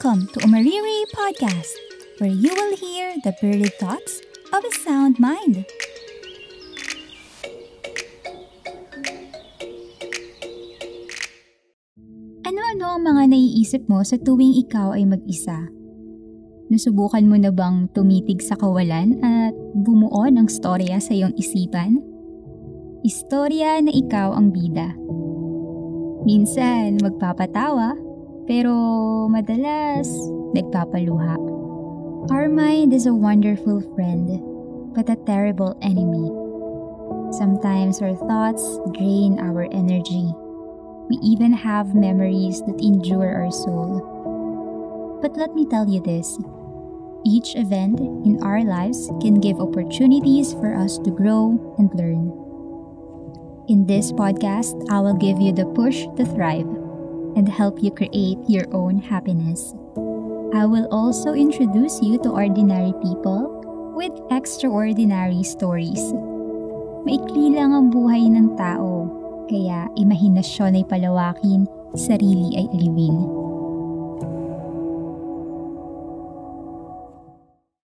Welcome to Umariri Podcast, where you will hear the birdie thoughts of a sound mind. Ano-ano ang mga naiisip mo sa tuwing ikaw ay mag-isa? Nasubukan mo na bang tumitig sa kawalan at bumuo ng storya sa iyong isipan? Istorya na ikaw ang bida. Minsan magpapatawa, pero madalas nagpapaluha. Our mind is a wonderful friend, but a terrible enemy. Sometimes our thoughts drain our energy. We even have memories that endure our soul. But let me tell you this each event in our lives can give opportunities for us to grow and learn. In this podcast, I will give you the push to thrive and help you create your own happiness. I will also introduce you to ordinary people with extraordinary stories. Maikli lang ang buhay ng tao, kaya imahinasyon ay palawakin, sarili ay alawin.